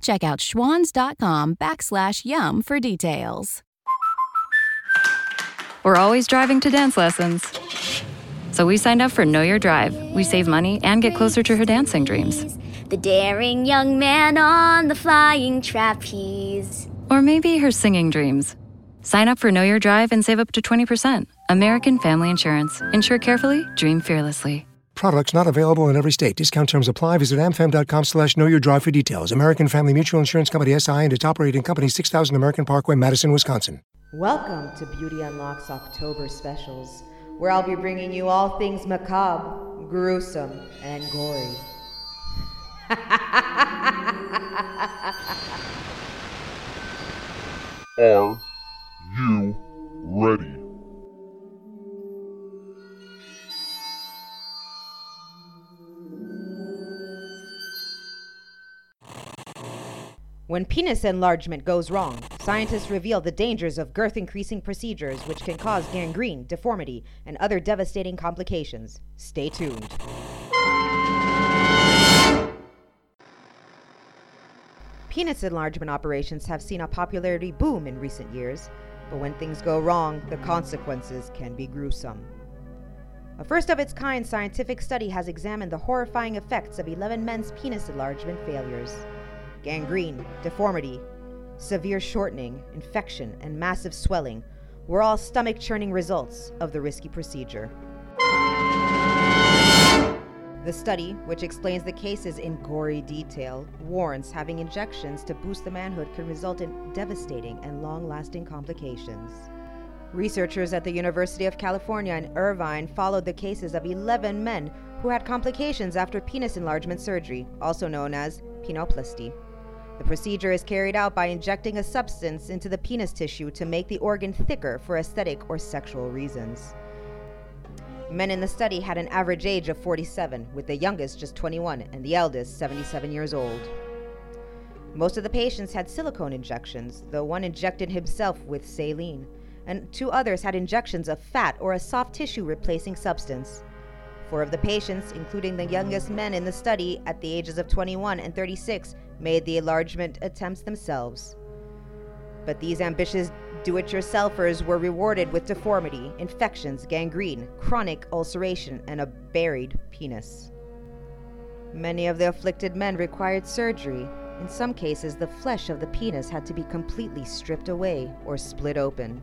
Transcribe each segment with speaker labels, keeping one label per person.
Speaker 1: Check out schwans.com backslash YUM for details.
Speaker 2: We're always driving to dance lessons. So we signed up for Know Your Drive. We save money and get closer to her dancing dreams.
Speaker 3: The daring young man on the flying trapeze.
Speaker 2: Or maybe her singing dreams. Sign up for Know Your Drive and save up to 20%. American Family Insurance. Insure carefully, dream fearlessly.
Speaker 4: Products not available in every state. Discount terms apply. Visit amfam.com slash know your drive for details. American Family Mutual Insurance Company SI and its operating company 6000 American Parkway, Madison, Wisconsin.
Speaker 5: Welcome to Beauty Unlocks October specials, where I'll be bringing you all things macabre, gruesome, and gory.
Speaker 6: Are you ready?
Speaker 5: When penis enlargement goes wrong, scientists reveal the dangers of girth increasing procedures which can cause gangrene, deformity, and other devastating complications. Stay tuned. Penis enlargement operations have seen a popularity boom in recent years, but when things go wrong, the consequences can be gruesome. A first of its kind scientific study has examined the horrifying effects of 11 men's penis enlargement failures gangrene, deformity, severe shortening, infection, and massive swelling were all stomach churning results of the risky procedure. The study, which explains the cases in gory detail, warns having injections to boost the manhood can result in devastating and long lasting complications. Researchers at the University of California in Irvine followed the cases of 11 men who had complications after penis enlargement surgery, also known as penoplasty. The procedure is carried out by injecting a substance into the penis tissue to make the organ thicker for aesthetic or sexual reasons. Men in the study had an average age of 47, with the youngest just 21 and the eldest 77 years old. Most of the patients had silicone injections, though one injected himself with saline, and two others had injections of fat or a soft tissue replacing substance. Four of the patients, including the youngest men in the study at the ages of 21 and 36, made the enlargement attempts themselves. But these ambitious do it yourselfers were rewarded with deformity, infections, gangrene, chronic ulceration, and a buried penis. Many of the afflicted men required surgery. In some cases, the flesh of the penis had to be completely stripped away or split open.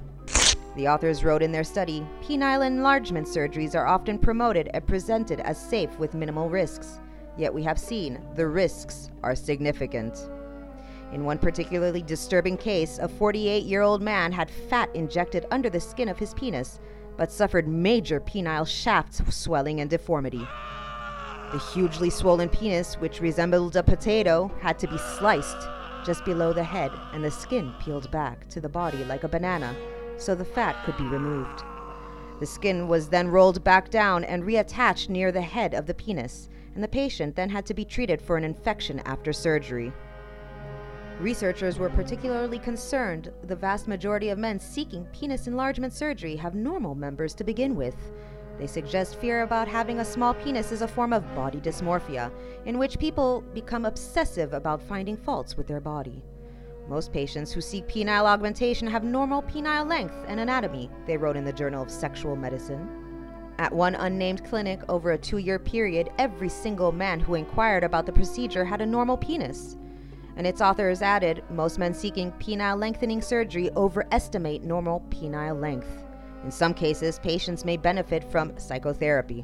Speaker 5: The authors wrote in their study penile enlargement surgeries are often promoted and presented as safe with minimal risks. Yet we have seen the risks are significant. In one particularly disturbing case, a 48 year old man had fat injected under the skin of his penis, but suffered major penile shaft swelling and deformity. The hugely swollen penis, which resembled a potato, had to be sliced just below the head and the skin peeled back to the body like a banana so the fat could be removed. The skin was then rolled back down and reattached near the head of the penis, and the patient then had to be treated for an infection after surgery. Researchers were particularly concerned the vast majority of men seeking penis enlargement surgery have normal members to begin with. They suggest fear about having a small penis is a form of body dysmorphia, in which people become obsessive about finding faults with their body. Most patients who seek penile augmentation have normal penile length and anatomy, they wrote in the Journal of Sexual Medicine. At one unnamed clinic over a two year period, every single man who inquired about the procedure had a normal penis. And its authors added most men seeking penile lengthening surgery overestimate normal penile length. In some cases, patients may benefit from psychotherapy.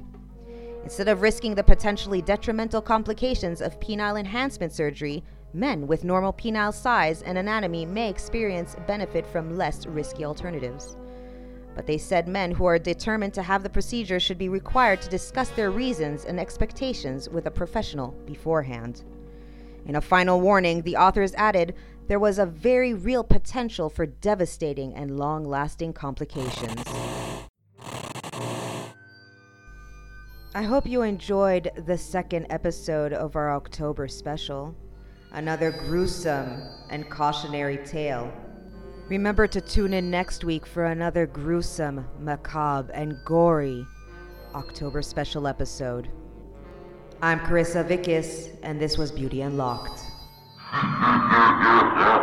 Speaker 5: Instead of risking the potentially detrimental complications of penile enhancement surgery, men with normal penile size and anatomy may experience benefit from less risky alternatives. But they said men who are determined to have the procedure should be required to discuss their reasons and expectations with a professional beforehand. In a final warning, the authors added there was a very real potential for devastating and long lasting complications. I hope you enjoyed the second episode of our October special. Another gruesome and cautionary tale. Remember to tune in next week for another gruesome, macabre, and gory October special episode. I'm Carissa Vickis, and this was Beauty Unlocked.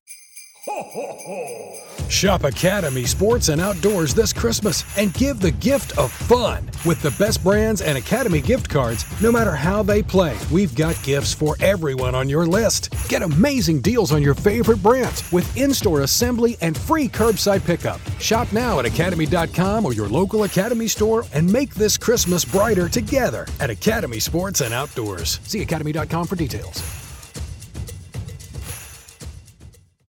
Speaker 7: Shop Academy Sports and Outdoors this Christmas and give the gift of fun. With the best brands and Academy gift cards, no matter how they play, we've got gifts for everyone on your list. Get amazing deals on your favorite brands with in store assembly and free curbside pickup. Shop now at Academy.com or your local Academy store and make this Christmas brighter together at Academy Sports and Outdoors. See Academy.com for details.